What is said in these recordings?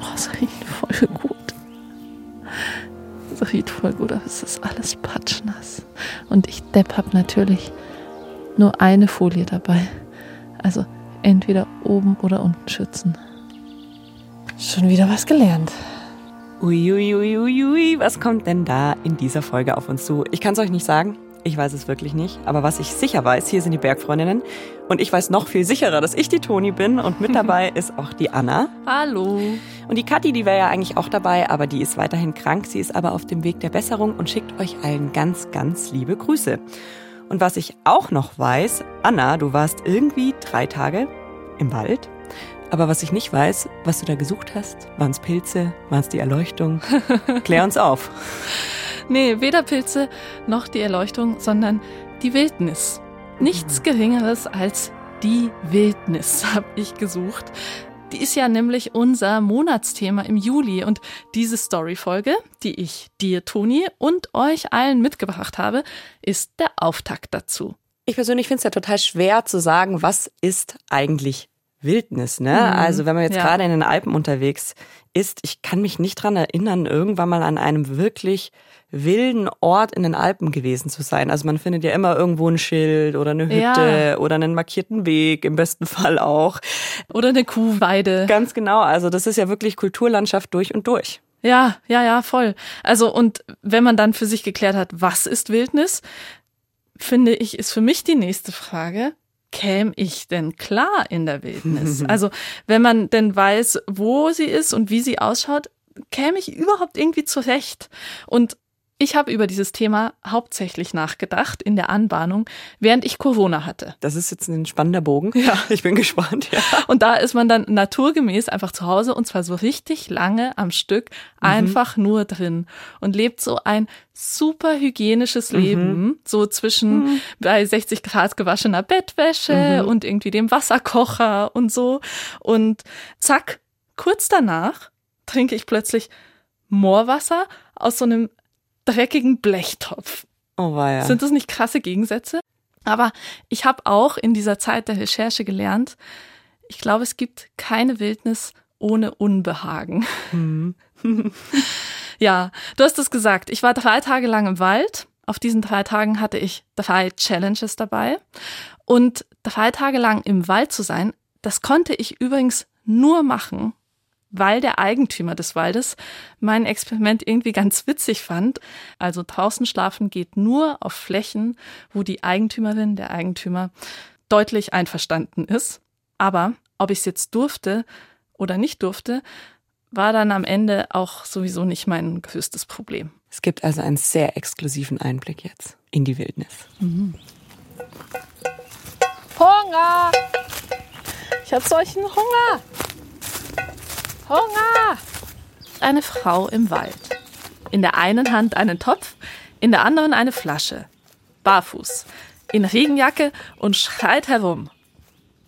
Oh, das riecht voll gut. Das riecht voll gut, aber es ist alles patschnass. Und ich Depp hab natürlich nur eine Folie dabei. Also entweder oben oder unten schützen. Schon wieder was gelernt. Uiuiuiui, ui, ui, was kommt denn da in dieser Folge auf uns zu? Ich kann es euch nicht sagen. Ich weiß es wirklich nicht. Aber was ich sicher weiß, hier sind die Bergfreundinnen. Und ich weiß noch viel sicherer, dass ich die Toni bin. Und mit dabei ist auch die Anna. Hallo. Und die Kathi, die wäre ja eigentlich auch dabei, aber die ist weiterhin krank. Sie ist aber auf dem Weg der Besserung und schickt euch allen ganz, ganz liebe Grüße. Und was ich auch noch weiß, Anna, du warst irgendwie drei Tage im Wald. Aber was ich nicht weiß, was du da gesucht hast, waren es Pilze, waren es die Erleuchtung? Klär uns auf. Nee, weder Pilze noch die Erleuchtung, sondern die Wildnis. Nichts Geringeres als die Wildnis habe ich gesucht. Die ist ja nämlich unser Monatsthema im Juli und diese Storyfolge, die ich dir, Toni, und euch allen mitgebracht habe, ist der Auftakt dazu. Ich persönlich finde es ja total schwer zu sagen, was ist eigentlich Wildnis, ne? Mhm. Also wenn man jetzt Ja. gerade in den Alpen unterwegs ist, ich kann mich nicht dran erinnern, irgendwann mal an einem wirklich wilden Ort in den Alpen gewesen zu sein. Also man findet ja immer irgendwo ein Schild oder eine Hütte Ja. oder einen markierten Weg, im besten Fall auch. Oder eine Kuhweide. Ganz genau, also das ist ja wirklich Kulturlandschaft durch und durch. Ja, ja, ja, voll. Also und wenn man dann für sich geklärt hat, was ist Wildnis, finde ich, ist für mich die nächste Frage, käme ich denn klar in der Wildnis? also wenn man denn weiß, wo sie ist und wie sie ausschaut, käme ich überhaupt irgendwie zurecht? Und ich habe über dieses Thema hauptsächlich nachgedacht in der Anbahnung, während ich Corona hatte. Das ist jetzt ein spannender Bogen. Ja, ich bin gespannt. Ja. Und da ist man dann naturgemäß einfach zu Hause und zwar so richtig lange am Stück einfach nur drin und lebt so ein super hygienisches Leben, so zwischen bei 60 Grad gewaschener Bettwäsche und irgendwie dem Wasserkocher und so. Und zack, kurz danach trinke ich plötzlich Moorwasser aus so einem dreckigen Blechtopf. Oh weia. Sind das nicht krasse Gegensätze? Aber ich habe auch in dieser Zeit der Recherche gelernt, ich glaube, es gibt keine Wildnis ohne Unbehagen. ja, du hast es gesagt. Ich war drei Tage lang im Wald. Auf diesen drei Tagen hatte ich drei Challenges dabei. Und drei Tage lang im Wald zu sein, das konnte ich übrigens nur machen, weil der Eigentümer des Waldes mein Experiment irgendwie ganz witzig fand. Also draußen schlafen geht nur auf Flächen, wo die Eigentümerin, der Eigentümer deutlich einverstanden ist. Aber ob ich es jetzt durfte oder nicht durfte, war dann am Ende auch sowieso nicht mein größtes Problem. Es gibt also einen sehr exklusiven Einblick jetzt in die Wildnis. Hunger! Ich habe solchen Hunger! Hunger! Eine Frau im Wald. In der einen Hand einen Topf, in der anderen eine Flasche. Barfuß, in Regenjacke und schreit herum.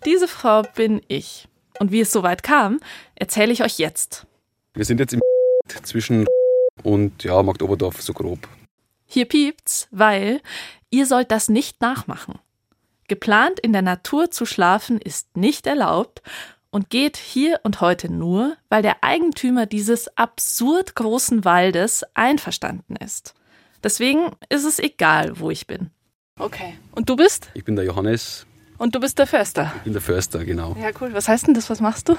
Diese Frau bin ich. Und wie es soweit kam, erzähle ich euch jetzt. Wir sind jetzt im zwischen und ja, Markt Oberdorf so grob. Hier piept's, weil ihr sollt das nicht nachmachen. Geplant in der Natur zu schlafen ist nicht erlaubt und geht hier und heute nur, weil der Eigentümer dieses absurd großen Waldes einverstanden ist. Deswegen ist es egal, wo ich bin. Okay. Und du bist? Ich bin der Johannes, Und du bist der Förster. ich bin der Förster, genau. Ja, cool. Was heißt denn das? Was machst du?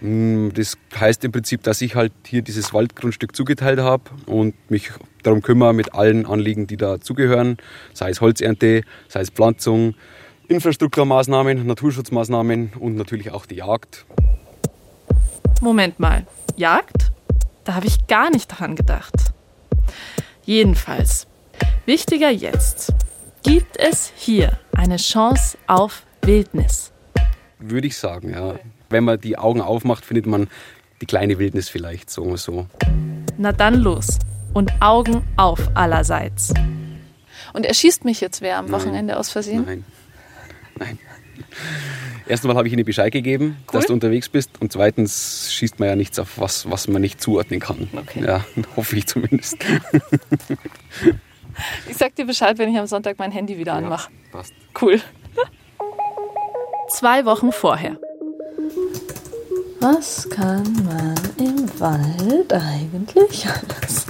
Mm, Das heißt im Prinzip, dass ich halt hier dieses Waldgrundstück zugeteilt habe und mich darum kümmere mit allen Anliegen, die da zugehören, sei es Holzernte, sei es Pflanzung, Infrastrukturmaßnahmen, Naturschutzmaßnahmen und natürlich auch die Jagd. Moment mal. Jagd? Da habe ich gar nicht dran gedacht. Jedenfalls, wichtiger jetzt. Gibt es hier eine Chance auf Wildnis? Würde ich sagen, ja. Wenn man die Augen aufmacht, findet man die kleine Wildnis vielleicht, so und so. Na dann los. Und Augen auf allerseits. Und erschießt mich jetzt wer am Nein. Wochenende aus Versehen? Nein. Nein. Erstens mal habe ich Ihnen Bescheid gegeben, dass du unterwegs bist. Und zweitens schießt man ja nichts auf was, was man nicht zuordnen kann. Okay. Ja, hoffe ich zumindest. Ich sag dir Bescheid, wenn ich am Sonntag mein Handy wieder anmache. passt. Cool. zwei Wochen vorher. Was kann man im Wald eigentlich alles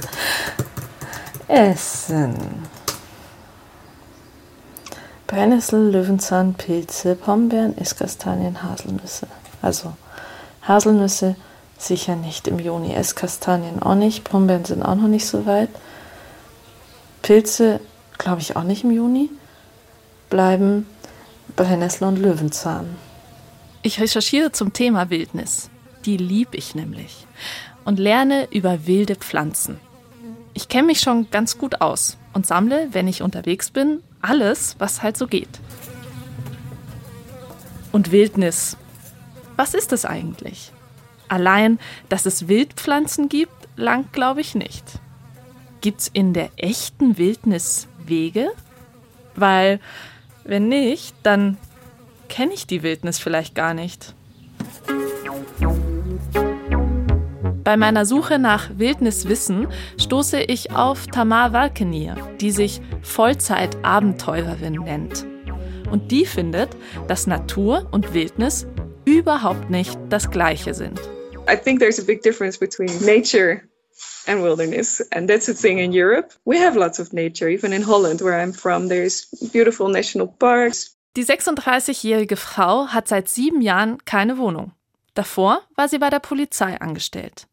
essen? Brennnessel, Löwenzahn, Pilze, Pombeeren, Esskastanien, Haselnüsse. Also Haselnüsse sicher nicht im Juni, Esskastanien auch nicht, Pombeeren sind auch noch nicht so weit. Pilze glaube ich auch nicht im Juni. Bleiben Brennnessel und Löwenzahn. Ich recherchiere zum Thema Wildnis. Die lieb ich nämlich. Und lerne über wilde Pflanzen. Ich kenne mich schon ganz gut aus und sammle, wenn ich unterwegs bin, alles, was halt so geht. Und Wildnis. Was ist es eigentlich? Allein, dass es Wildpflanzen gibt, langt, glaube ich, nicht. Gibt es in der echten Wildnis Wege? Weil, wenn nicht, dann kenne ich die Wildnis vielleicht gar nicht. Bei meiner Suche nach Wildniswissen stoße ich auf Tamar Walkenier, die sich Vollzeit-Abenteurerin nennt. Und die findet, dass Natur und Wildnis überhaupt nicht das Gleiche sind. I think there's a big difference between nature and wilderness. And that's the thing in Europe. We have lots of nature. Even in Holland, where I'm from, there's beautiful national parks. Die 36-jährige Frau hat seit sieben Jahren keine Wohnung. Davor war sie bei der Polizei angestellt.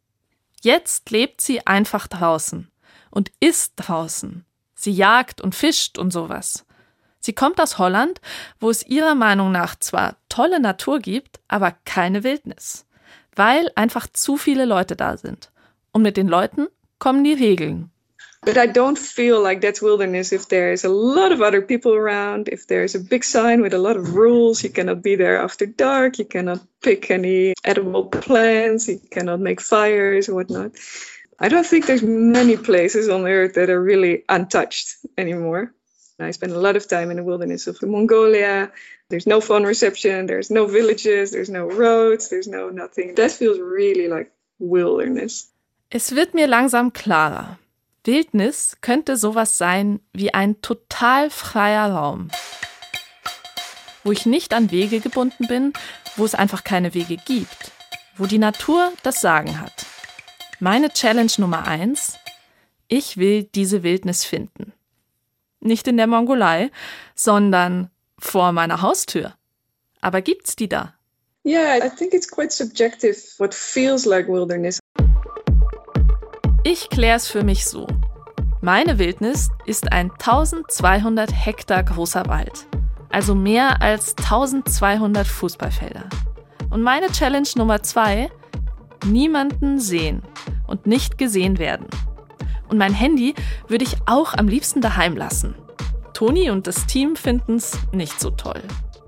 Jetzt lebt sie einfach draußen und ist draußen. Sie jagt und fischt und sowas. Sie kommt aus Holland, wo es ihrer Meinung nach zwar tolle Natur gibt, aber keine Wildnis, weil einfach zu viele Leute da sind. Und mit den Leuten kommen die Regeln. But I don't feel like that's wilderness if there's a lot of other people around, if there's a big sign with a lot of rules, you cannot be there after dark, you cannot pick any edible plants, you cannot make fires or whatnot. I don't think there's many places on earth that are really untouched anymore. I spent a lot of time in the wilderness of Mongolia. There's no phone reception, there's no villages, there's no roads, there's no nothing. That feels really like wilderness. Es wird mir langsam klarer. Wildnis könnte sowas sein wie ein total freier Raum, wo ich nicht an Wege gebunden bin, wo es einfach keine Wege gibt, wo die Natur das Sagen hat. Meine Challenge Nummer eins: Ich will diese Wildnis finden. Nicht in der Mongolei, sondern vor meiner Haustür. Aber gibt's die da? Yeah, I think it's quite subjective what feels like wilderness. Ich kläre es für mich so. Meine Wildnis ist ein 1200 Hektar großer Wald, also mehr als 1200 Fußballfelder. Und meine Challenge Nummer zwei, niemanden sehen und nicht gesehen werden. Und mein Handy würde ich auch am liebsten daheim lassen. Toni und das Team finden es nicht so toll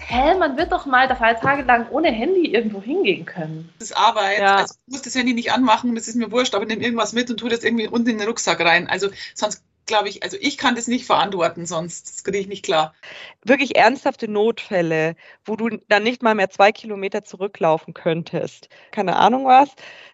hä, man wird doch mal drei Tage lang ohne Handy irgendwo hingehen können. Das ist Arbeit. Ja. Also ich muss das Handy nicht anmachen, das ist mir wurscht, aber ich nehme irgendwas mit und tue das irgendwie unten in den Rucksack rein. Also sonst glaube ich, also ich kann das nicht verantworten, sonst das kriege ich nicht klar. Wirklich ernsthafte Notfälle, wo du dann nicht mal mehr zwei Kilometer zurücklaufen könntest. Keine Ahnung was.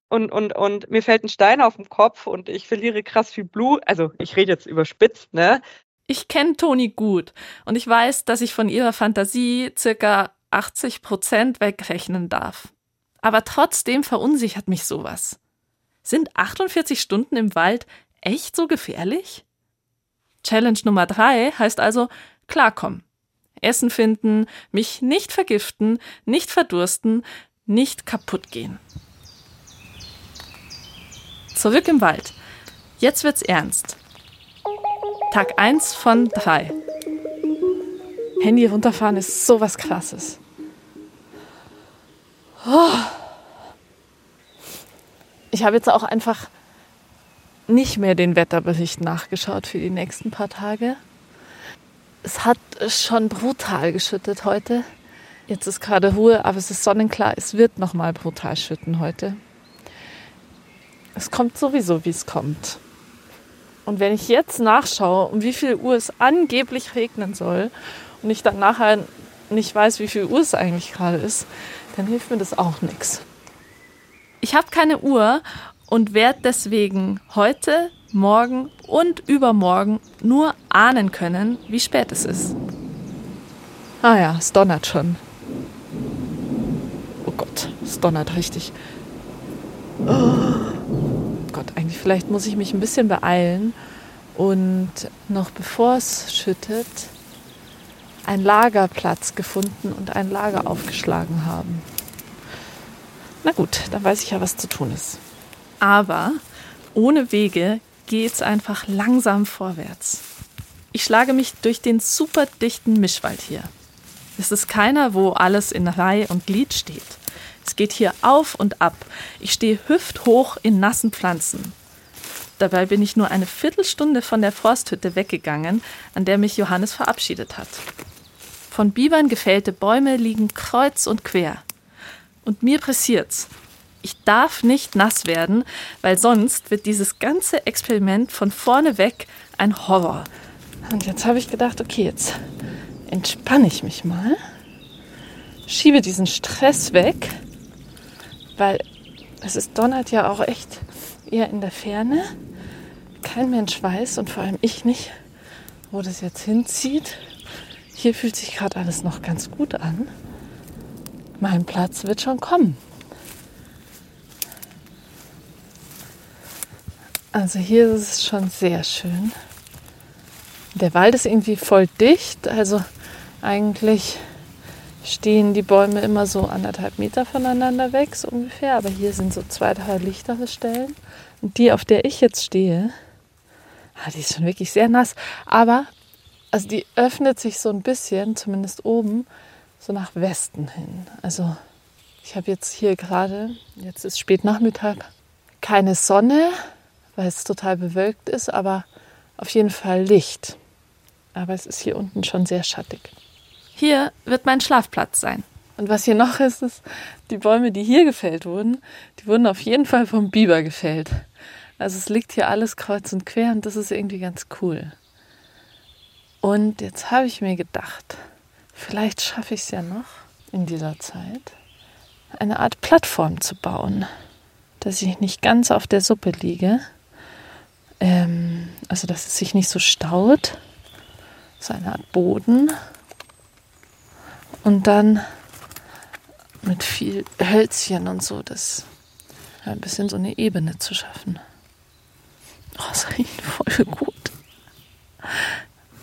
Und, und, und mir fällt ein Stein auf den Kopf und ich verliere krass viel Blut. Also ich rede jetzt überspitzt, ne? Ich kenne Toni gut und ich weiß, dass ich von ihrer Fantasie circa 80 Prozent wegrechnen darf. Aber trotzdem verunsichert mich sowas. Sind 48 Stunden im Wald echt so gefährlich? Challenge Nummer drei heißt also klarkommen. Essen finden, mich nicht vergiften, nicht verdursten, nicht kaputt gehen. Zurück im Wald. Jetzt wird's ernst. Tag 1 von 3. Handy runterfahren ist sowas krasses. Oh. Ich habe jetzt auch einfach nicht mehr den Wetterbericht nachgeschaut für die nächsten paar Tage. Es hat schon brutal geschüttet heute. Jetzt ist gerade Ruhe, aber es ist sonnenklar. Es wird noch mal brutal schütten heute. Es kommt sowieso, wie es kommt. Und wenn ich jetzt nachschaue, um wie viel Uhr es angeblich regnen soll und ich dann nachher nicht weiß, wie viel Uhr es eigentlich gerade ist, dann hilft mir das auch nichts. Ich habe keine Uhr und werde deswegen heute, morgen und übermorgen nur ahnen können, wie spät es ist. Ah ja, es donnert schon. es donnert richtig. Oh Gott, eigentlich vielleicht muss ich mich ein bisschen beeilen und noch bevor es schüttet, einen Lagerplatz gefunden und ein Lager aufgeschlagen haben. Na gut, dann weiß ich ja, was zu tun ist. Aber ohne Wege geht's einfach langsam vorwärts. Ich schlage mich durch den super dichten Mischwald hier. Es ist keiner, wo alles in Reihe und Glied steht. Es geht hier auf und ab. Ich stehe hüfthoch in nassen Pflanzen. Dabei bin ich nur eine Viertelstunde von der Forsthütte weggegangen, an der mich Johannes verabschiedet hat. Von Bibern gefällte Bäume liegen kreuz und quer. Und mir pressiert's. Ich darf nicht nass werden, weil sonst wird dieses ganze Experiment von vorne weg ein Horror. Und jetzt habe ich gedacht, okay, jetzt entspanne ich mich mal, schiebe diesen Stress weg, weil es ist donnert ja auch echt eher in der Ferne. Kein Mensch weiß und vor allem ich nicht, wo das jetzt hinzieht. Hier fühlt sich gerade alles noch ganz gut an. Mein Platz wird schon kommen. Also hier ist es schon sehr schön. Der Wald ist irgendwie voll dicht, also eigentlich stehen die Bäume immer so anderthalb Meter voneinander weg, so ungefähr. Aber hier sind so zwei, drei lichtere Stellen. Und die, auf der ich jetzt stehe, ah, die ist schon wirklich sehr nass. Aber also die öffnet sich so ein bisschen, zumindest oben, so nach Westen hin. Also ich habe jetzt hier gerade, jetzt ist Spätnachmittag, keine Sonne, weil es total bewölkt ist, aber auf jeden Fall Licht. Aber es ist hier unten schon sehr schattig. Hier wird mein Schlafplatz sein. Und was hier noch ist, ist, die Bäume, die hier gefällt wurden, die wurden auf jeden Fall vom Biber gefällt. Also es liegt hier alles kreuz und quer und das ist irgendwie ganz cool. Und jetzt habe ich mir gedacht, vielleicht schaffe ich es ja noch in dieser Zeit, eine Art Plattform zu bauen, dass ich nicht ganz auf der Suppe liege, ähm, also dass es sich nicht so staut, so eine Art Boden und dann mit viel Hölzchen und so, das ja, ein bisschen so eine Ebene zu schaffen. Oh, das riecht voll gut.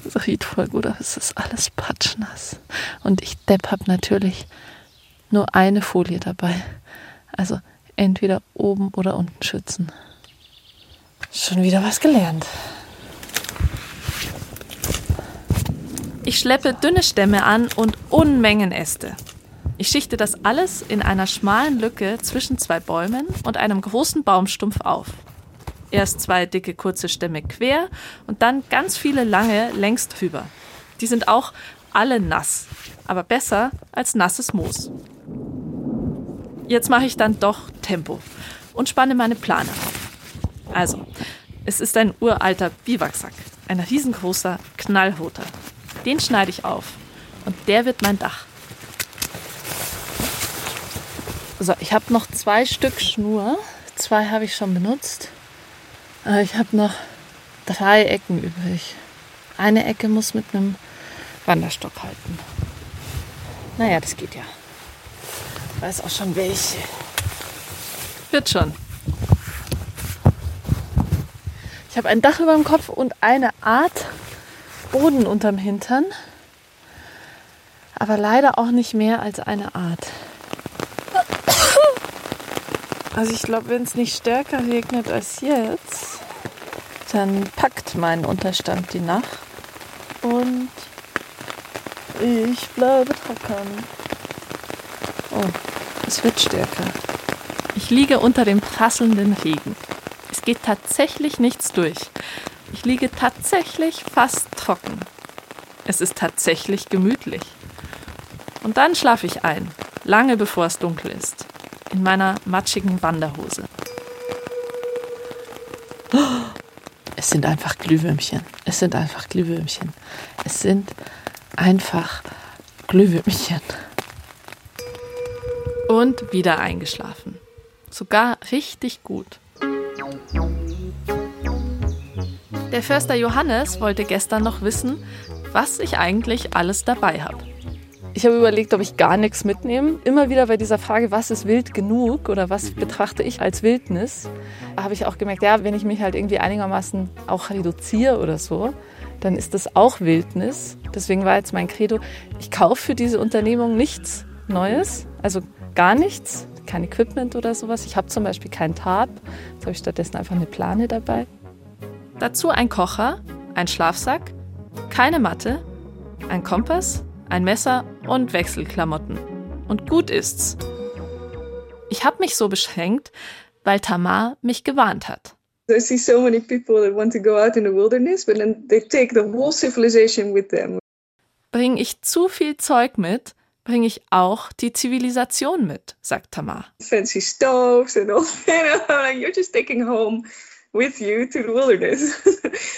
Das riecht voll gut, aber es ist alles patschnass. Und ich Depp habe natürlich nur eine Folie dabei. Also entweder oben oder unten schützen. Schon wieder was gelernt. Ich schleppe dünne Stämme an und Unmengen Äste. Ich schichte das alles in einer schmalen Lücke zwischen zwei Bäumen und einem großen Baumstumpf auf. Erst zwei dicke kurze Stämme quer und dann ganz viele lange längs drüber. Die sind auch alle nass, aber besser als nasses Moos. Jetzt mache ich dann doch Tempo und spanne meine Plane auf. Also, es ist ein uralter Biwaksack, ein riesengroßer, knallroter. Den schneide ich auf. Und der wird mein Dach. So, ich habe noch zwei Stück Schnur. Zwei habe ich schon benutzt. Ich habe noch drei Ecken übrig. Eine Ecke muss mit einem Wanderstock halten. Naja, das geht ja. Weiß auch schon welche. Wird schon. Ich habe ein Dach über dem Kopf und eine Art Boden unterm Hintern, aber leider auch nicht mehr als eine Art. Also ich glaube, wenn es nicht stärker regnet als jetzt, dann packt mein Unterstand die Nacht und ich bleibe trocken. Oh, es wird stärker. Ich liege unter dem prasselnden Regen. Es geht tatsächlich nichts durch. Ich liege tatsächlich fast trocken. Es ist tatsächlich gemütlich. Und dann schlafe ich ein, lange bevor es dunkel ist, in meiner matschigen Wanderhose. Es sind einfach Glühwürmchen. Es sind einfach Glühwürmchen. Es sind einfach Glühwürmchen. Und wieder eingeschlafen. Sogar richtig gut. Der Förster Johannes wollte gestern noch wissen, was ich eigentlich alles dabei habe. Ich habe überlegt, ob ich gar nichts mitnehme. Immer wieder bei dieser Frage, was ist wild genug oder was betrachte ich als Wildnis, habe ich auch gemerkt, ja, wenn ich mich halt irgendwie einigermaßen auch reduziere oder so, dann ist das auch Wildnis. Deswegen war jetzt mein Credo, ich kaufe für diese Unternehmung nichts Neues, also gar nichts, kein Equipment oder sowas. Ich habe zum Beispiel keinen Tarp, jetzt habe ich stattdessen einfach eine Plane dabei. Dazu ein Kocher, ein Schlafsack, keine Matte, ein Kompass, ein Messer und Wechselklamotten. Und gut ist's. Ich habe mich so beschränkt, weil Tamar mich gewarnt hat. I see so many people that want to go out in the wilderness, but then they take the whole civilization with them. Bring ich zu viel Zeug mit, bringe ich auch die Zivilisation mit, sagt Tamar. Fancy stoves and all. Know, like you're just taking home with you to the wilderness.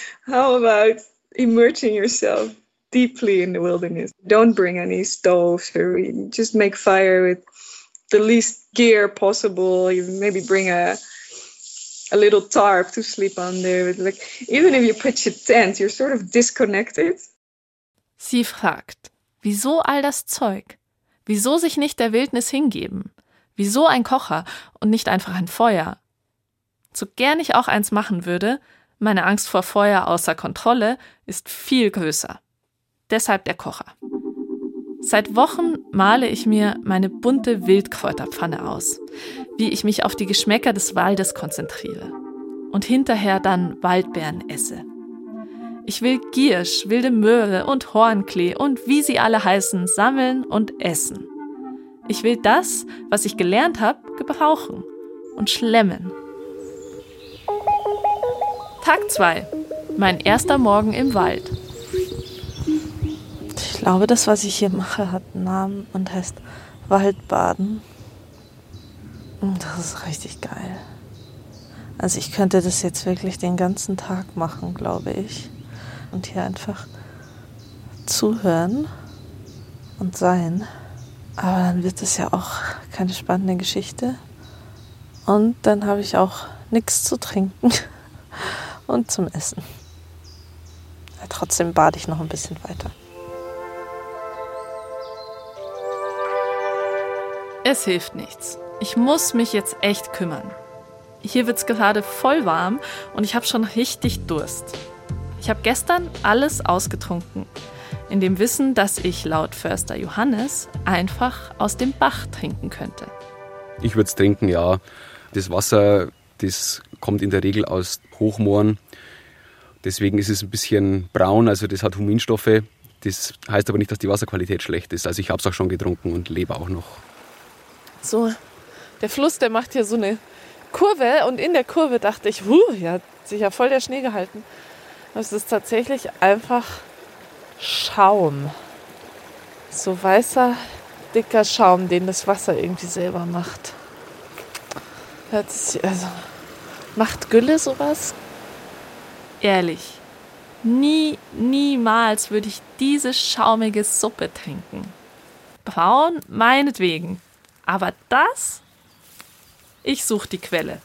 How about immersing yourself deeply in the wilderness? Don't bring any stoves or just make fire with the least gear possible. You maybe bring a a little tarp to sleep under. Like even if you pitch a tent, you're sort of disconnected. Sie fragt, wieso all das Zeug? Wieso sich nicht der Wildnis hingeben? Wieso ein Kocher und nicht einfach ein Feuer? So gern ich auch eins machen würde, meine Angst vor Feuer außer Kontrolle ist viel größer. Deshalb der Kocher. Seit Wochen male ich mir meine bunte Wildkräuterpfanne aus, wie ich mich auf die Geschmäcker des Waldes konzentriere und hinterher dann Waldbeeren esse. Ich will Giersch, wilde Möhre und Hornklee und wie sie alle heißen, sammeln und essen. Ich will das, was ich gelernt habe, gebrauchen und schlemmen. Tag 2. Mein erster Morgen im Wald. Ich glaube, das, was ich hier mache, hat einen Namen und heißt Waldbaden. Und das ist richtig geil. Also ich könnte das jetzt wirklich den ganzen Tag machen, glaube ich. Und hier einfach zuhören und sein. Aber dann wird es ja auch keine spannende Geschichte. Und dann habe ich auch nichts zu trinken und zum Essen. Ja, trotzdem bade ich noch ein bisschen weiter. Es hilft nichts. Ich muss mich jetzt echt kümmern. Hier wird es gerade voll warm und ich habe schon richtig Durst. Ich habe gestern alles ausgetrunken, in dem Wissen, dass ich laut Förster Johannes einfach aus dem Bach trinken könnte. Ich würde es trinken, ja. Das Wasser, das kommt in der Regel aus Hochmooren. Deswegen ist es ein bisschen braun, also das hat Huminstoffe. Das heißt aber nicht, dass die Wasserqualität schlecht ist. Also ich habe es auch schon getrunken und lebe auch noch. So, der Fluss, der macht hier so eine Kurve und in der Kurve dachte ich, huh, hier hat sich ja voll der Schnee gehalten. Es ist tatsächlich einfach Schaum. So weißer, dicker Schaum, den das Wasser irgendwie selber macht. Also, macht Gülle sowas? Ehrlich, nie, niemals würde ich diese schaumige Suppe trinken. Braun, meinetwegen. Aber das? Ich suche die Quelle.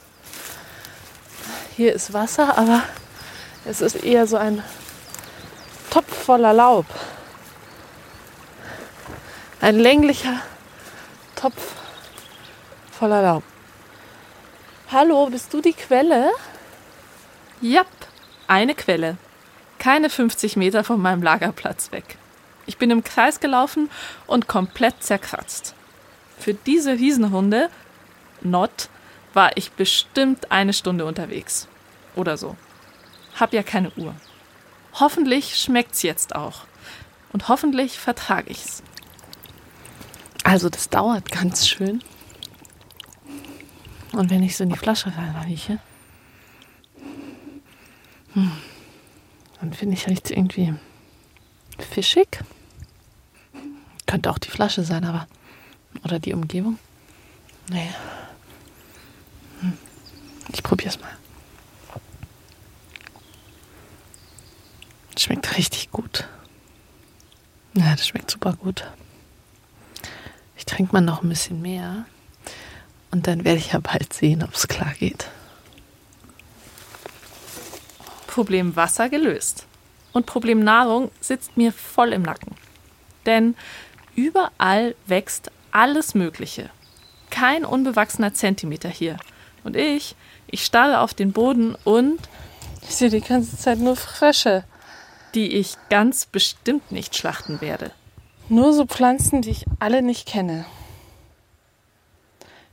Hier ist Wasser, aber es ist eher so ein Topf voller Laub. Ein länglicher Topf voller Laub. Hallo, bist du die Quelle? Jap, eine Quelle. Keine 50 Meter von meinem Lagerplatz weg. Ich bin im Kreis gelaufen und komplett zerkratzt. Für diese Riesenhunde, not, war ich bestimmt eine Stunde unterwegs. Oder so. Hab ja keine Uhr. Hoffentlich schmeckt's jetzt auch. Und hoffentlich vertrage ich's. Also, das dauert ganz schön. Und wenn ich so in die Flasche reinrieche, hm, dann finde ich riecht irgendwie fischig. Könnte auch die Flasche sein, aber oder die Umgebung? Nee. Hm. Ich probier's mal. Schmeckt richtig gut. Ja, das schmeckt super gut. Ich trinke mal noch ein bisschen mehr. Und dann werde ich ja bald sehen, ob es klar geht. Problem Wasser gelöst. Und Problem Nahrung sitzt mir voll im Nacken. Denn Überall wächst alles Mögliche. Kein unbewachsener Zentimeter hier. Und ich, ich starre auf den Boden und Ich sehe die ganze Zeit nur Frösche. die ich ganz bestimmt nicht schlachten werde. Nur so Pflanzen, die ich alle nicht kenne.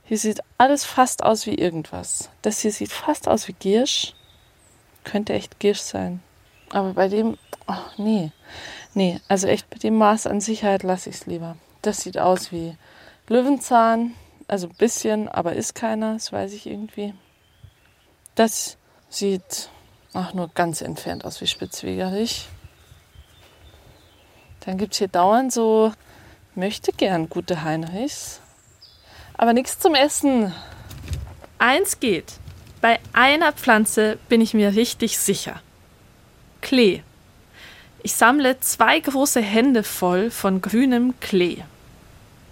Hier sieht alles fast aus wie irgendwas. Das hier sieht fast aus wie Giersch. Könnte echt Giersch sein. Aber bei dem, oh, nee. Nee, also echt bei dem Maß an Sicherheit lasse ich es lieber. Das sieht aus wie Löwenzahn. Also ein bisschen, aber ist keiner. Das weiß ich irgendwie. Das sieht, ach, nur ganz entfernt aus wie Spitzwegerich. Dann gibt es hier dauernd so, möchte gern gute Heinrichs. Aber nichts zum Essen. Eins geht. Bei einer Pflanze bin ich mir richtig sicher. Klee. Ich sammle zwei große Hände voll von grünem Klee.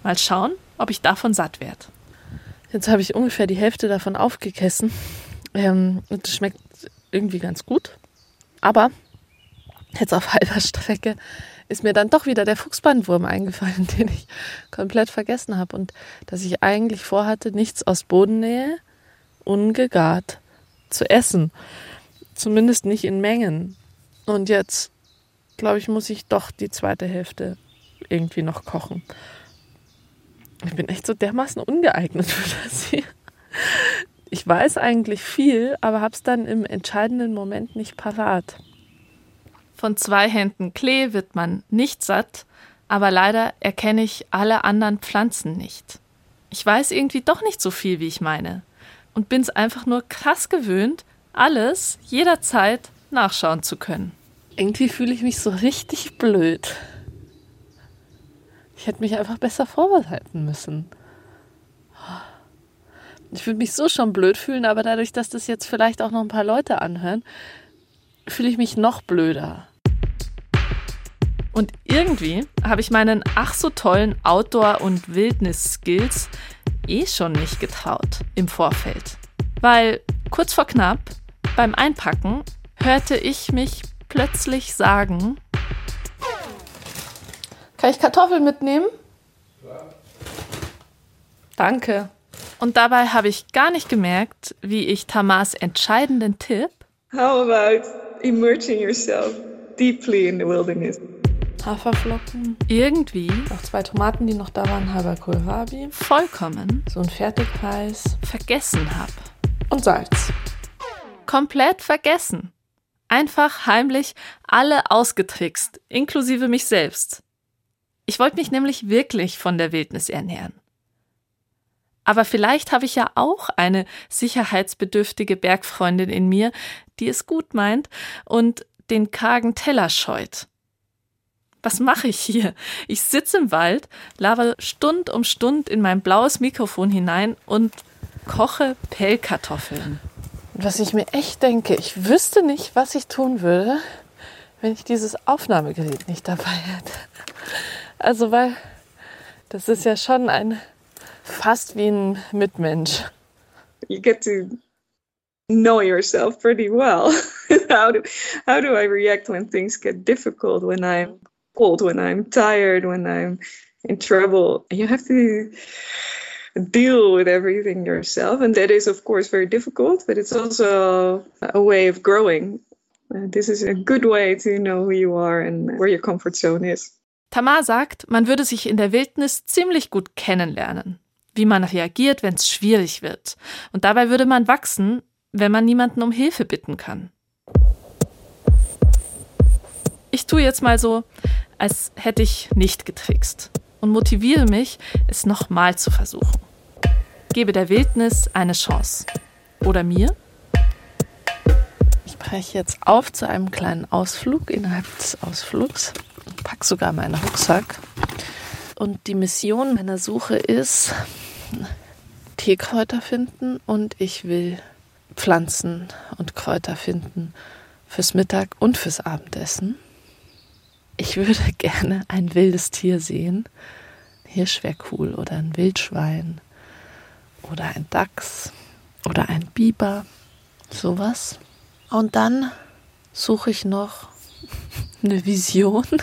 Mal schauen, ob ich davon satt werde. Jetzt habe ich ungefähr die Hälfte davon aufgegessen. Ähm, das schmeckt irgendwie ganz gut. Aber jetzt auf halber Strecke ist mir dann doch wieder der Fuchsbandwurm eingefallen, den ich komplett vergessen habe. Und dass ich eigentlich vorhatte, nichts aus Bodennähe ungegart zu essen. Zumindest nicht in Mengen. Und jetzt, glaube ich, muss ich doch die zweite Hälfte irgendwie noch kochen. Ich bin echt so dermaßen ungeeignet für das hier. Ich weiß eigentlich viel, aber hab's dann im entscheidenden Moment nicht parat. Von zwei Händen Klee wird man nicht satt, aber leider erkenne ich alle anderen Pflanzen nicht. Ich weiß irgendwie doch nicht so viel, wie ich meine. Und bin's einfach nur krass gewöhnt, alles jederzeit nachschauen zu können. Irgendwie fühle ich mich so richtig blöd. Ich hätte mich einfach besser vorbereiten müssen. Ich würde mich so schon blöd fühlen, aber dadurch, dass das jetzt vielleicht auch noch ein paar Leute anhören, fühle ich mich noch blöder. Und irgendwie habe ich meinen ach so tollen Outdoor- und Wildnis-Skills eh schon nicht getraut im Vorfeld. Weil kurz vor knapp beim Einpacken hörte ich mich plötzlich sagen, Kann ich Kartoffeln mitnehmen? Danke. und dabei habe ich gar nicht gemerkt, wie ich Tamars entscheidenden Tipp How about immersing yourself deeply in the wilderness? Haferflocken, irgendwie noch zwei Tomaten, die noch da waren, halber Kohlrabi, vollkommen so ein Fertigreis vergessen habe. und Salz. Komplett vergessen. Einfach heimlich alle ausgetrickst, inklusive mich selbst. Ich wollte mich nämlich wirklich von der Wildnis ernähren. Aber vielleicht habe ich ja auch eine sicherheitsbedürftige Bergfreundin in mir, die es gut meint und den kargen Teller scheut. Was mache ich hier? Ich sitze im Wald, laber Stund um Stund in mein blaues Mikrofon hinein und koche Pellkartoffeln. Was ich mir echt denke, ich wüsste nicht, was ich tun würde, wenn ich dieses Aufnahmegerät nicht dabei hätte. Also, weil das ist ja schon ein fast wie ein Mitmensch. You get to know yourself pretty well. how do how do I react when things get difficult? When I'm cold? When I'm tired? When I'm in trouble? You have to deal with everything yourself, and that is of course very difficult. But it's also a way of growing. Uh, this is a good way to know who you are and where your comfort zone is. Tamar sagt, man würde sich in der Wildnis ziemlich gut kennenlernen, wie man reagiert, wenn es schwierig wird. Und dabei würde man wachsen, wenn man niemanden um Hilfe bitten kann. Ich tue jetzt mal so, als hätte ich nicht getrickst und motiviere mich, es nochmal zu versuchen. Gebe der Wildnis eine Chance. Oder mir? Ich breche jetzt auf zu einem kleinen Ausflug innerhalb des Ausflugs. Pack sogar meinen Rucksack. Und die Mission meiner Suche ist Teekräuter finden und ich will Pflanzen und Kräuter finden fürs Mittag und fürs Abendessen. Ich würde gerne ein wildes Tier sehen. Hirsch wäre cool oder ein Wildschwein oder ein Dachs oder ein Biber, sowas. Und dann suche ich noch eine Vision.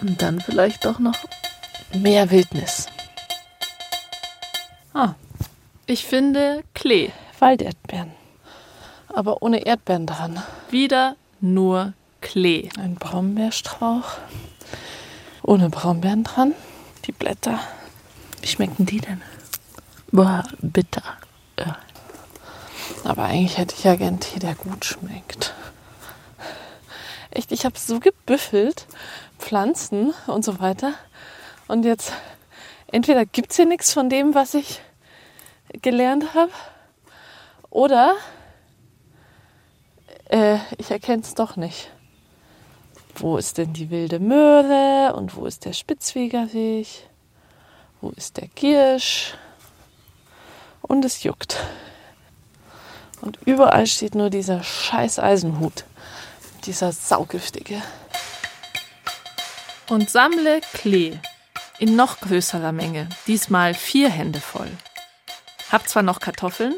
Und dann vielleicht doch noch mehr Wildnis. Ah, ich finde Klee. Walderdbeeren. Aber ohne Erdbeeren dran. Wieder nur Klee. Ein Brombeerstrauch. Ohne Brombeeren dran. Die Blätter. Wie schmecken die denn? Boah, bitter. Ja. Aber eigentlich hätte ich ja gern Tee, der gut schmeckt. Echt, ich habe so gebüffelt. Pflanzen und so weiter. Und jetzt, entweder gibt es hier nichts von dem, was ich gelernt habe, oder äh, ich erkenne es doch nicht. Wo ist denn die wilde Möhre und wo ist der Spitzwegerweg? Wo ist der Giersch? Und es juckt. Und überall steht nur dieser scheiß Eisenhut. Dieser saugiftige. Und sammle Klee in noch größerer Menge, diesmal vier Hände voll. Hab zwar noch Kartoffeln,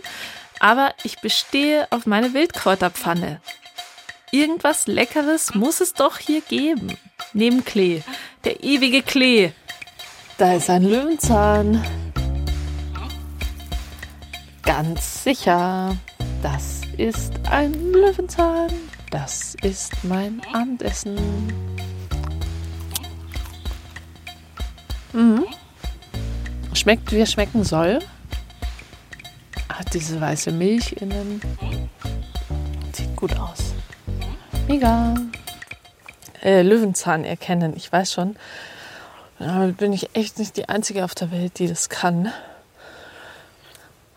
aber ich bestehe auf meine Wildkräuterpfanne. Irgendwas Leckeres muss es doch hier geben. Neben Klee, der ewige Klee. Da ist ein Löwenzahn. Ganz sicher. Das ist ein Löwenzahn. Das ist mein Abendessen. Mhm. Schmeckt, wie es schmecken soll. Hat diese weiße Milch innen. Sieht gut aus. Mega. Äh, Löwenzahn erkennen, ich weiß schon. Aber bin ich echt nicht die Einzige auf der Welt, die das kann.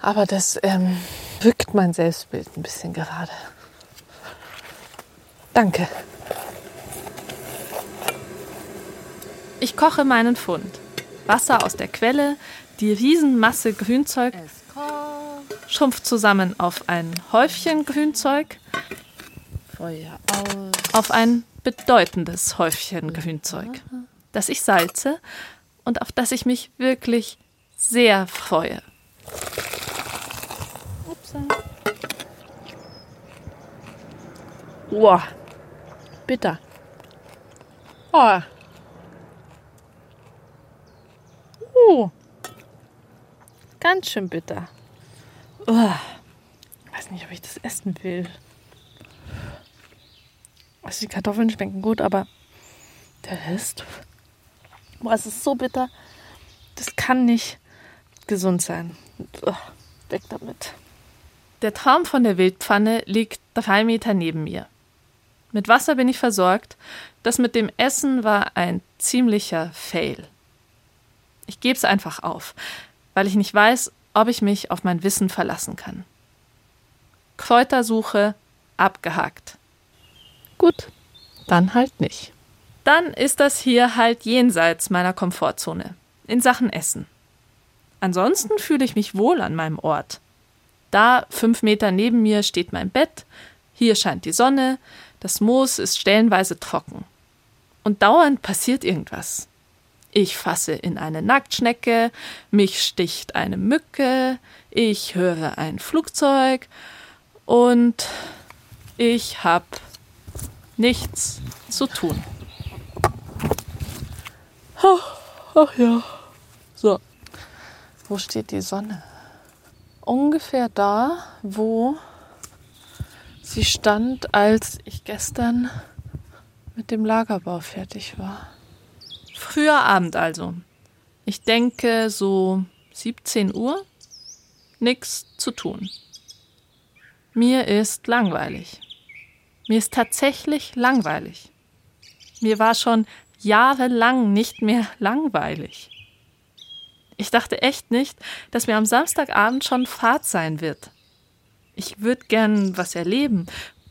Aber das ähm, wirkt mein Selbstbild ein bisschen gerade. Danke. Ich koche meinen Fund. Wasser aus der Quelle, die Riesenmasse Grünzeug schrumpft zusammen auf ein Häufchen Grünzeug, auf ein bedeutendes Häufchen Grünzeug, das ich salze und auf das ich mich wirklich sehr freue. Boah. Bitter. Oh. Uh. Ganz schön bitter. Ich weiß nicht, ob ich das essen will. Also die Kartoffeln schmecken gut, aber der Rest. Boah, es ist so bitter. Das kann nicht gesund sein. Oh, weg damit. Der Traum von der Wildpfanne liegt drei Meter neben mir. Mit Wasser bin ich versorgt. Das mit dem Essen war ein ziemlicher Fail. Ich gebe es einfach auf, weil ich nicht weiß, ob ich mich auf mein Wissen verlassen kann. Kräutersuche abgehakt. Gut, dann halt nicht. Dann ist das hier halt jenseits meiner Komfortzone in Sachen Essen. Ansonsten fühle ich mich wohl an meinem Ort. Da, fünf Meter neben mir, steht mein Bett, hier scheint die Sonne, das Moos ist stellenweise trocken. Und dauernd passiert irgendwas. Ich fasse in eine Nacktschnecke, mich sticht eine Mücke, ich höre ein Flugzeug und ich habe nichts zu tun. Ach ja. So. Wo steht die Sonne? Ungefähr da, wo sie stand, als ich gestern mit dem Lagerbau fertig war. Früher Abend also. Ich denke so 17 Uhr. Nix zu tun. Mir ist langweilig. Mir ist tatsächlich langweilig. Mir war schon jahrelang nicht mehr langweilig. Ich dachte echt nicht, dass mir am Samstagabend schon Fahrt sein wird. Ich würde gern was erleben.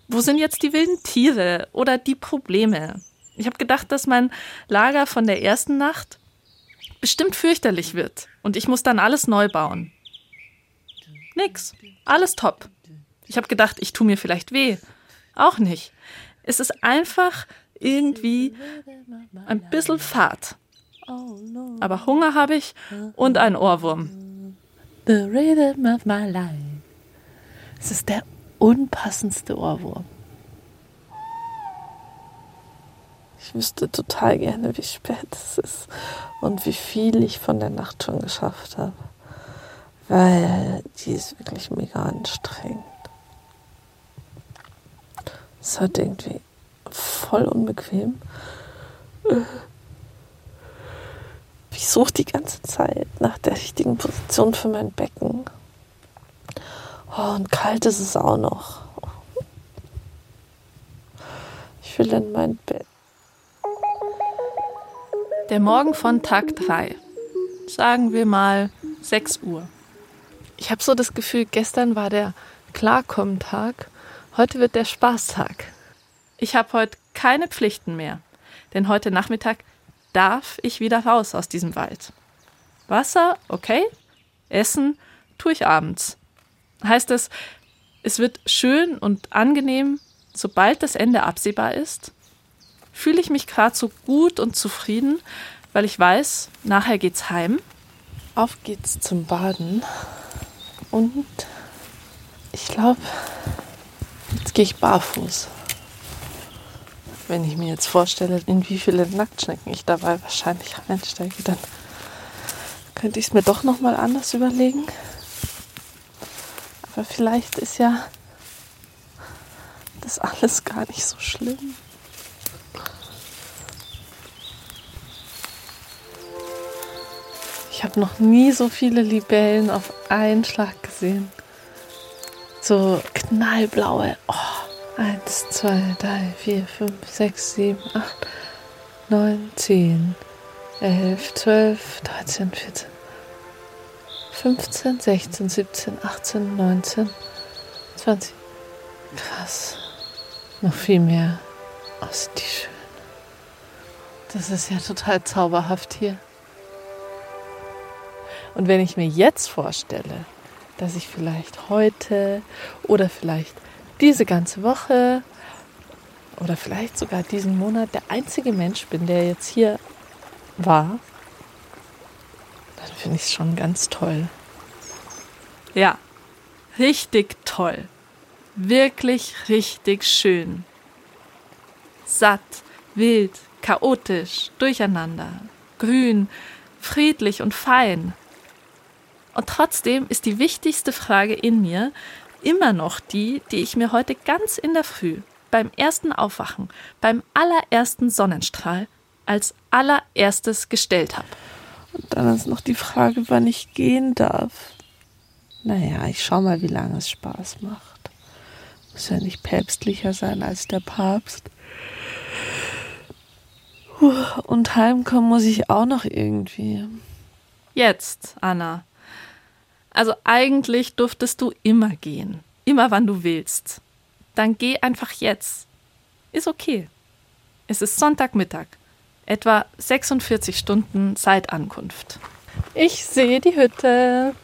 Wo sind jetzt die wilden Tiere oder die Probleme? Ich habe gedacht, dass mein Lager von der ersten Nacht bestimmt fürchterlich wird und ich muss dann alles neu bauen. Nix. Alles top. Ich habe gedacht, ich tue mir vielleicht weh. Auch nicht. Es ist einfach irgendwie ein bisschen fad. Aber Hunger habe ich und ein Ohrwurm. The rhythm of my life. Es ist der unpassendste Ohrwurm. Ich wüsste total gerne, wie spät es ist und wie viel ich von der Nacht schon geschafft habe. Weil die ist wirklich mega anstrengend. Es ist halt irgendwie voll unbequem. Ich suche die ganze Zeit nach der richtigen Position für mein Becken. Oh, und kalt ist es auch noch. Ich will in mein Bett. Der Morgen von Tag 3. Sagen wir mal 6 Uhr. Ich habe so das Gefühl, gestern war der Klarkommen-Tag, heute wird der Spaßtag. Ich habe heute keine Pflichten mehr, denn heute Nachmittag darf ich wieder raus aus diesem Wald. Wasser, okay. Essen tue ich abends. Heißt es, es wird schön und angenehm, sobald das Ende absehbar ist? Fühle ich mich gerade so gut und zufrieden, weil ich weiß, nachher geht's heim. Auf geht's zum Baden. Und ich glaube, jetzt gehe ich barfuß. Wenn ich mir jetzt vorstelle, in wie viele Nacktschnecken ich dabei wahrscheinlich einsteige, dann könnte ich es mir doch noch mal anders überlegen. Aber vielleicht ist ja das alles gar nicht so schlimm. Ich habe noch nie so viele Libellen auf einen Schlag gesehen. So knallblaue. Oh, eins, zwei, drei, vier, fünf, sechs, sieben, acht, neun, zehn, elf, zwölf, dreizehn, vierzehn, fünfzehn, sechzehn, siebzehn, achtzehn, neunzehn, zwanzig. Krass. Noch viel mehr. Oh, sind die schön. Das ist ja total zauberhaft hier. Und wenn ich mir jetzt vorstelle, dass ich vielleicht heute oder vielleicht diese ganze Woche oder vielleicht sogar diesen Monat der einzige Mensch bin, der jetzt hier war, dann finde ich es schon ganz toll. Ja, richtig toll. Wirklich richtig schön. Satt, wild, chaotisch, durcheinander, grün, friedlich und fein. Und trotzdem ist die wichtigste Frage in mir immer noch die, die ich mir heute ganz in der Früh, beim ersten Aufwachen, beim allerersten Sonnenstrahl, als allererstes gestellt habe. Und dann ist noch die Frage, wann ich gehen darf. Naja, ich schau mal, wie lange es Spaß macht. Muss ja nicht päpstlicher sein als der Papst. Und heimkommen muss ich auch noch irgendwie. Jetzt, Anna, also eigentlich durftest du immer gehen. Immer wann du willst. Dann geh einfach jetzt. Ist okay. Es ist Sonntagmittag. Etwa 46 Stunden seit Ankunft. Ich sehe die Hütte.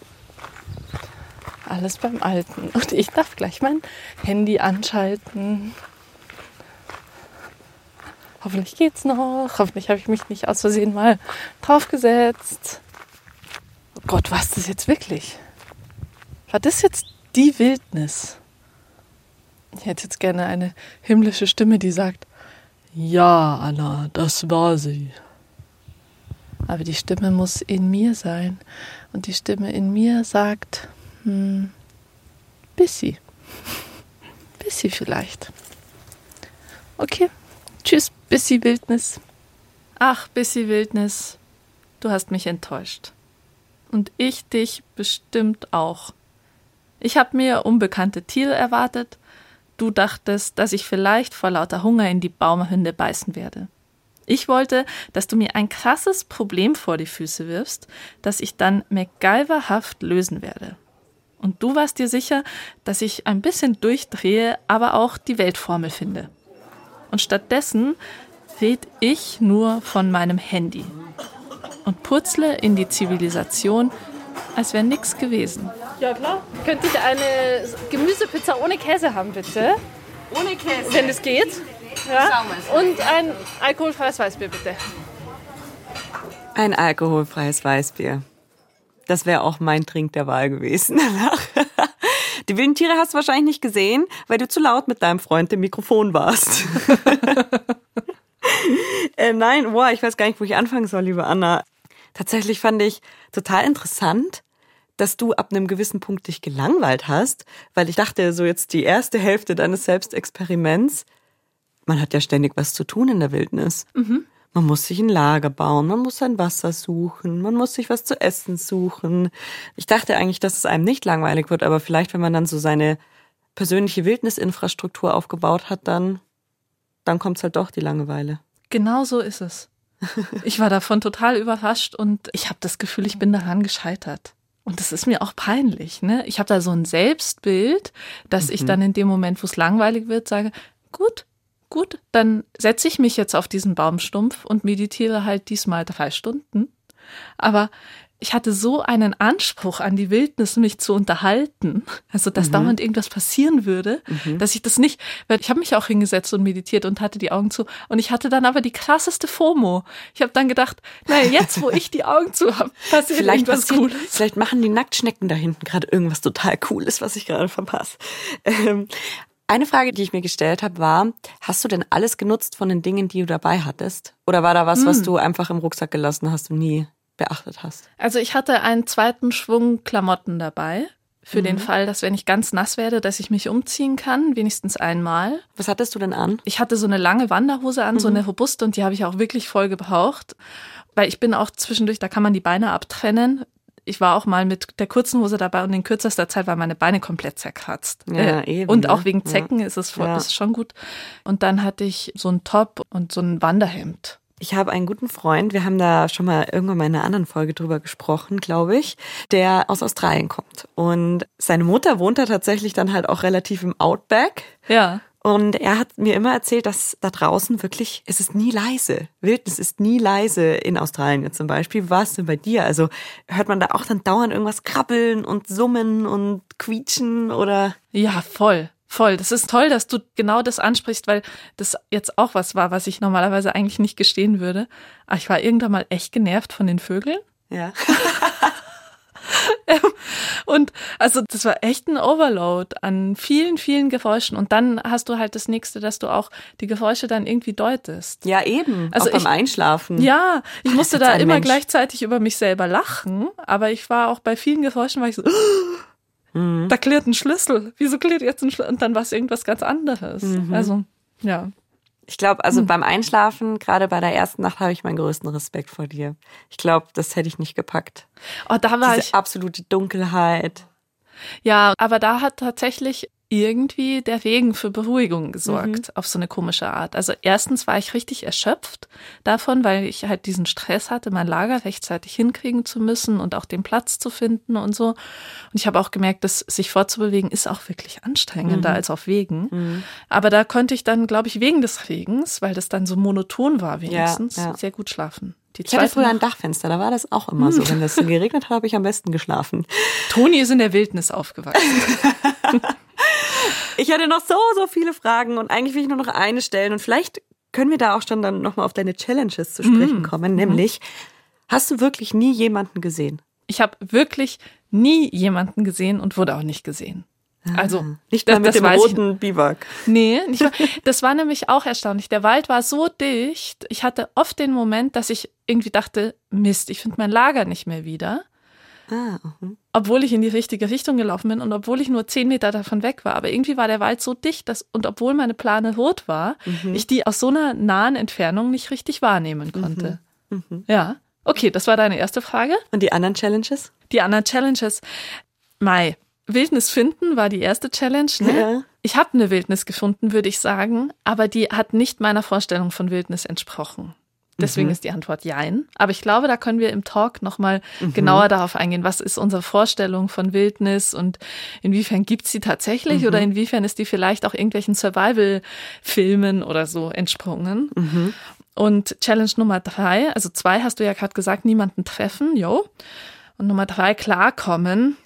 Alles beim Alten. Und ich darf gleich mein Handy anschalten. Hoffentlich geht's noch. Hoffentlich habe ich mich nicht aus Versehen mal draufgesetzt. Oh Gott, was ist das jetzt wirklich? War das jetzt die Wildnis? Ich hätte jetzt gerne eine himmlische Stimme, die sagt, ja, Anna, das war sie. Aber die Stimme muss in mir sein. Und die Stimme in mir sagt, hm, Bissi. Bissi vielleicht. Okay. Tschüss, Bissi Wildnis. Ach, Bissi Wildnis, du hast mich enttäuscht. Und ich dich bestimmt auch. Ich habe mir unbekannte Tiere erwartet. Du dachtest, dass ich vielleicht vor lauter Hunger in die Baumhünde beißen werde. Ich wollte, dass du mir ein krasses Problem vor die Füße wirfst, das ich dann MacGyverhaft lösen werde. Und du warst dir sicher, dass ich ein bisschen durchdrehe, aber auch die Weltformel finde. Und stattdessen red ich nur von meinem Handy und purzle in die Zivilisation, als wäre nichts gewesen. Ja, klar. Könnte ich eine Gemüsepizza ohne Käse haben, bitte? Ohne Käse. Wenn es geht. Ja. Und ein alkoholfreies Weißbier, bitte. Ein alkoholfreies Weißbier. Das wäre auch mein Trink der Wahl gewesen danach. Die wilden Tiere hast du wahrscheinlich nicht gesehen, weil du zu laut mit deinem Freund im Mikrofon warst. Äh, nein, boah, ich weiß gar nicht, wo ich anfangen soll, liebe Anna. Tatsächlich fand ich total interessant, dass du ab einem gewissen Punkt dich gelangweilt hast, weil ich dachte, so jetzt die erste Hälfte deines Selbstexperiments, man hat ja ständig was zu tun in der Wildnis. Man muss sich ein Lager bauen, man muss sein Wasser suchen, man muss sich was zu essen suchen. Ich dachte eigentlich, dass es einem nicht langweilig wird, aber vielleicht, wenn man dann so seine persönliche Wildnisinfrastruktur aufgebaut hat, dann, dann kommt halt doch die Langeweile. Genau so ist es. Ich war davon total überrascht und ich habe das Gefühl, ich bin daran gescheitert. Und das ist mir auch peinlich. Ne? Ich habe da so ein Selbstbild, dass ich dann in dem Moment, wo es langweilig wird, sage, gut, gut, dann setze ich mich jetzt auf diesen Baumstumpf und meditiere halt diesmal drei Stunden. Aber ich hatte so einen Anspruch an die Wildnis, mich zu unterhalten, also dass dauernd irgendwas passieren würde, dass ich das nicht, weil ich habe mich auch hingesetzt und meditiert und hatte die Augen zu und ich hatte dann aber die krasseste FOMO. Ich habe dann gedacht, naja, jetzt wo ich die Augen zu habe, passiert Vielleicht, irgendwas passiert, Cooles. vielleicht machen die Nacktschnecken da hinten gerade irgendwas total Cooles, was ich gerade verpasse. Ähm, eine Frage, die ich mir gestellt habe, war, hast du denn alles genutzt von den Dingen, die du dabei hattest? Oder war da was, was du einfach im Rucksack gelassen hast und nie beachtet hast? Also ich hatte einen zweiten Schwung Klamotten dabei. Für den Fall, dass wenn ich ganz nass werde, dass ich mich umziehen kann, wenigstens einmal. Was hattest du denn an? Ich hatte so eine lange Wanderhose an, so eine robuste und die habe ich auch wirklich voll gebraucht. Weil ich bin auch zwischendurch, da kann man die Beine abtrennen. Ich war auch mal mit der kurzen Hose dabei und in kürzester Zeit waren meine Beine komplett zerkratzt. Ja, Äh, eben, und ne? auch wegen Ja. Zecken ist es voll, Ja. ist schon gut. Und dann hatte ich so einen Top und so ein Wanderhemd. Ich habe einen guten Freund, wir haben da schon mal irgendwann mal in einer anderen Folge drüber gesprochen, glaube ich, der aus Australien kommt. Und seine Mutter wohnt da tatsächlich dann halt auch relativ im Outback. Ja. Und er hat mir immer erzählt, dass da draußen wirklich, es ist nie leise. Wildnis ist nie leise in Australien jetzt zum Beispiel. Wie war es denn bei dir? Also hört man da auch dann dauernd irgendwas krabbeln und summen und quietschen oder? Ja, voll. Voll. Das ist toll, dass du genau das ansprichst, weil das jetzt auch was war, was ich normalerweise eigentlich nicht gestehen würde. Aber ich war irgendwann mal echt genervt von den Vögeln. Ja. Und also das war echt ein Overload an vielen, vielen Geräuschen. Und dann hast du halt das nächste, dass du auch die Geräusche dann irgendwie deutest. Ja, eben. Also auch beim ich- Einschlafen. Ja, ich musste da immer Mensch. gleichzeitig über mich selber lachen, aber ich war auch bei vielen Geräuschen, war ich so, da klirrt ein Schlüssel. Wieso klirrt jetzt ein Schlüssel? Und dann war es irgendwas ganz anderes. Also, ja. Ich glaube, also beim Einschlafen, gerade bei der ersten Nacht, habe ich meinen größten Respekt vor dir. Ich glaube, das hätte ich nicht gepackt. Oh, da war Diese ich. absolute Dunkelheit. Ja, aber da hat tatsächlich irgendwie der Regen für Beruhigung gesorgt, auf so eine komische Art. Also erstens war ich richtig erschöpft davon, weil ich halt diesen Stress hatte, mein Lager rechtzeitig hinkriegen zu müssen und auch den Platz zu finden und so. Und ich habe auch gemerkt, dass sich fortzubewegen ist auch wirklich anstrengender als auf Wegen. Aber da konnte ich dann, glaube ich, wegen des Regens, weil das dann so monoton war wenigstens, ja. sehr gut schlafen. Die Ich hatte früher ein Dachfenster, da war das auch immer so. Wenn es geregnet hat, habe ich am besten geschlafen. Toni ist in der Wildnis aufgewachsen. Ich hatte noch so, so viele Fragen und eigentlich will ich nur noch eine stellen und vielleicht können wir da auch schon dann nochmal auf deine Challenges zu sprechen kommen, nämlich hast du wirklich nie jemanden gesehen? Ich habe wirklich nie jemanden gesehen und wurde auch nicht gesehen. Also Nicht mal das- mit das dem roten Biwak. Nee, nicht das war nämlich auch erstaunlich. Der Wald war so dicht. Ich hatte oft den Moment, dass ich irgendwie dachte, Mist, ich finde mein Lager nicht mehr wieder. Ah, mhm. Obwohl ich in die richtige Richtung gelaufen bin und obwohl ich nur zehn Meter davon weg war. Aber irgendwie war der Wald so dicht, dass, und obwohl meine Plane rot war, ich die aus so einer nahen Entfernung nicht richtig wahrnehmen konnte. Ja. Okay, das war deine erste Frage. Und die anderen Challenges? Die anderen Challenges. Mai. Wildnis finden war die erste Challenge. Ne? Ja. Ich habe eine Wildnis gefunden, würde ich sagen, aber die hat nicht meiner Vorstellung von Wildnis entsprochen. Deswegen ist die Antwort Jein. Aber ich glaube, da können wir im Talk nochmal genauer darauf eingehen, was ist unsere Vorstellung von Wildnis und inwiefern gibt's sie tatsächlich oder inwiefern ist die vielleicht auch irgendwelchen Survival-Filmen oder so entsprungen. Und Challenge Nummer drei, also zwei hast du ja gerade gesagt, niemanden treffen, jo. Und Nummer drei, klarkommen.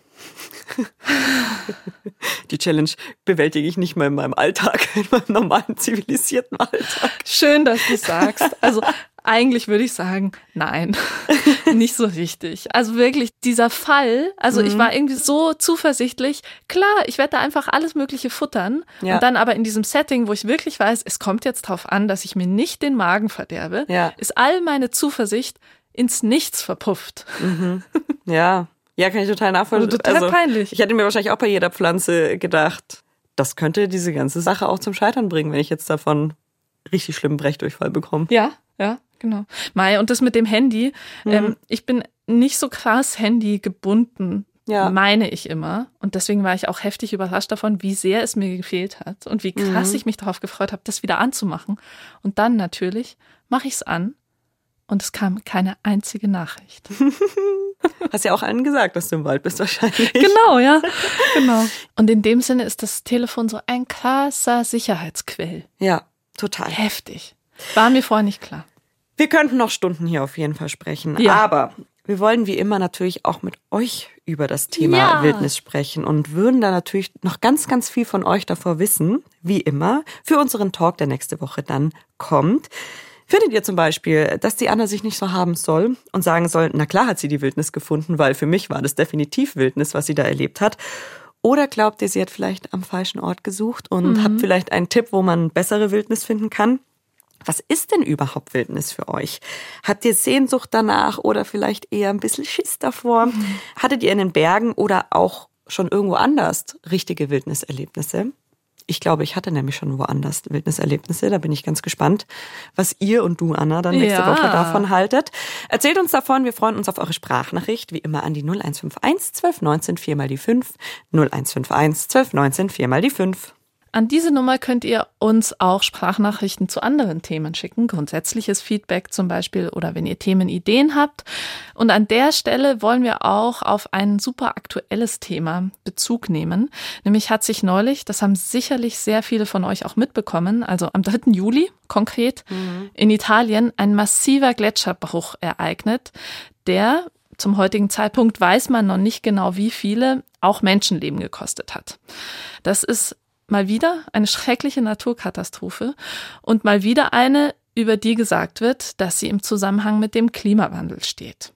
Die Challenge bewältige ich nicht mehr in meinem Alltag, in meinem normalen zivilisierten Alltag. Schön, dass du sagst. Also eigentlich würde ich sagen, nein, nicht so richtig. Also wirklich dieser Fall, also mhm. ich war irgendwie so zuversichtlich, klar, ich werde da einfach alles Mögliche futtern ja. und dann aber in diesem Setting, wo ich wirklich weiß, es kommt jetzt darauf an, dass ich mir nicht den Magen verderbe, ja. ist all meine Zuversicht ins Nichts verpufft. Mhm. Ja. Ja, kann ich total nachvollziehen. Also total also, peinlich. Ich hätte mir wahrscheinlich auch bei jeder Pflanze gedacht, das könnte diese ganze Sache auch zum Scheitern bringen, wenn ich jetzt davon richtig schlimmen Brechdurchfall bekomme. Ja, ja, genau. Mai, und das mit dem Handy, mhm. ähm, ich bin nicht so krass Handy gebunden. Ja. Meine ich immer. Und deswegen war ich auch heftig überrascht davon, wie sehr es mir gefehlt hat und wie krass mhm. ich mich darauf gefreut habe, das wieder anzumachen. Und dann natürlich mache ich es an und es kam keine einzige Nachricht. Hast ja auch allen gesagt, dass du im Wald bist wahrscheinlich. Genau, ja. Genau. Und in dem Sinne ist das Telefon so ein krasser Sicherheitsquell. Ja, total. Heftig. War mir vorher nicht klar. Wir könnten noch Stunden hier auf jeden Fall sprechen. Ja. Aber wir wollen wie immer natürlich auch mit euch über das Thema ja. Wildnis sprechen und würden da natürlich noch ganz, ganz viel von euch davor wissen, wie immer, für unseren Talk, der nächste Woche dann kommt. Findet ihr zum Beispiel, dass die Anna sich nicht so haben soll und sagen soll, na klar hat sie die Wildnis gefunden, weil für mich war das definitiv Wildnis, was sie da erlebt hat. Oder glaubt ihr, sie hat vielleicht am falschen Ort gesucht und mhm. habt vielleicht einen Tipp, wo man bessere Wildnis finden kann? Was ist denn überhaupt Wildnis für euch? Habt ihr Sehnsucht danach oder vielleicht eher ein bisschen Schiss davor? Mhm. Hattet ihr in den Bergen oder auch schon irgendwo anders richtige Wildniserlebnisse? Ich glaube, ich hatte nämlich schon woanders Wildniserlebnisse. Da bin ich ganz gespannt, was ihr und du, Anna, dann nächste ja. Woche davon haltet. Erzählt uns davon. Wir freuen uns auf eure Sprachnachricht, wie immer an die 0151 1219 4 mal die 5. 0151 1219 4 mal die 5. An diese Nummer könnt ihr uns auch Sprachnachrichten zu anderen Themen schicken, grundsätzliches Feedback zum Beispiel oder wenn ihr Themenideen habt. Und an der Stelle wollen wir auch auf ein super aktuelles Thema Bezug nehmen. Nämlich hat sich neulich, das haben sicherlich sehr viele von euch auch mitbekommen, also am 3. Juli konkret mhm. in Italien ein massiver Gletscherbruch ereignet, der zum heutigen Zeitpunkt weiß man noch nicht genau, wie viele auch Menschenleben gekostet hat. Das ist mal wieder eine schreckliche Naturkatastrophe und mal wieder eine, über die gesagt wird, dass sie im Zusammenhang mit dem Klimawandel steht.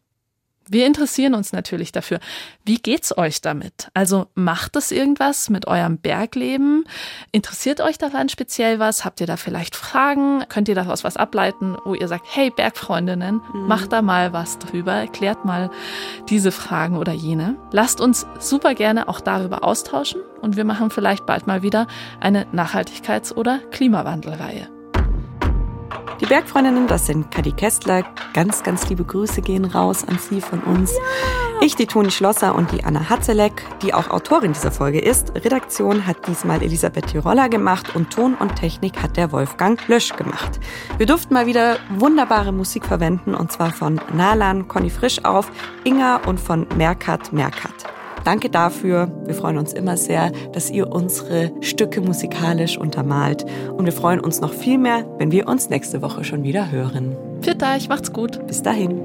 Wir interessieren uns natürlich dafür. Wie geht's euch damit? Also macht es irgendwas mit eurem Bergleben? Interessiert euch daran speziell was? Habt ihr da vielleicht Fragen? Könnt ihr daraus was ableiten, wo ihr sagt, hey Bergfreundinnen, mhm. macht da mal was drüber, erklärt mal diese Fragen oder jene. Lasst uns super gerne auch darüber austauschen und wir machen vielleicht bald mal wieder eine Nachhaltigkeits- oder Klimawandelreihe. Die Bergfreundinnen, das sind Kadi Kästler. Ganz, ganz liebe Grüße gehen raus an Sie von uns. Ich, die Toni Schlosser und die Anna Hatzelek, die auch Autorin dieser Folge ist. Redaktion hat diesmal Elisabeth Tiroller gemacht und Ton und Technik hat der Wolfgang Lösch gemacht. Wir durften mal wieder wunderbare Musik verwenden und zwar von Nalan, Conny Frisch auf, Inga und von Merkat Merkat. Danke dafür. Wir freuen uns immer sehr, dass ihr unsere Stücke musikalisch untermalt. Und wir freuen uns noch viel mehr, wenn wir uns nächste Woche schon wieder hören. Für euch, macht's gut. Bis dahin.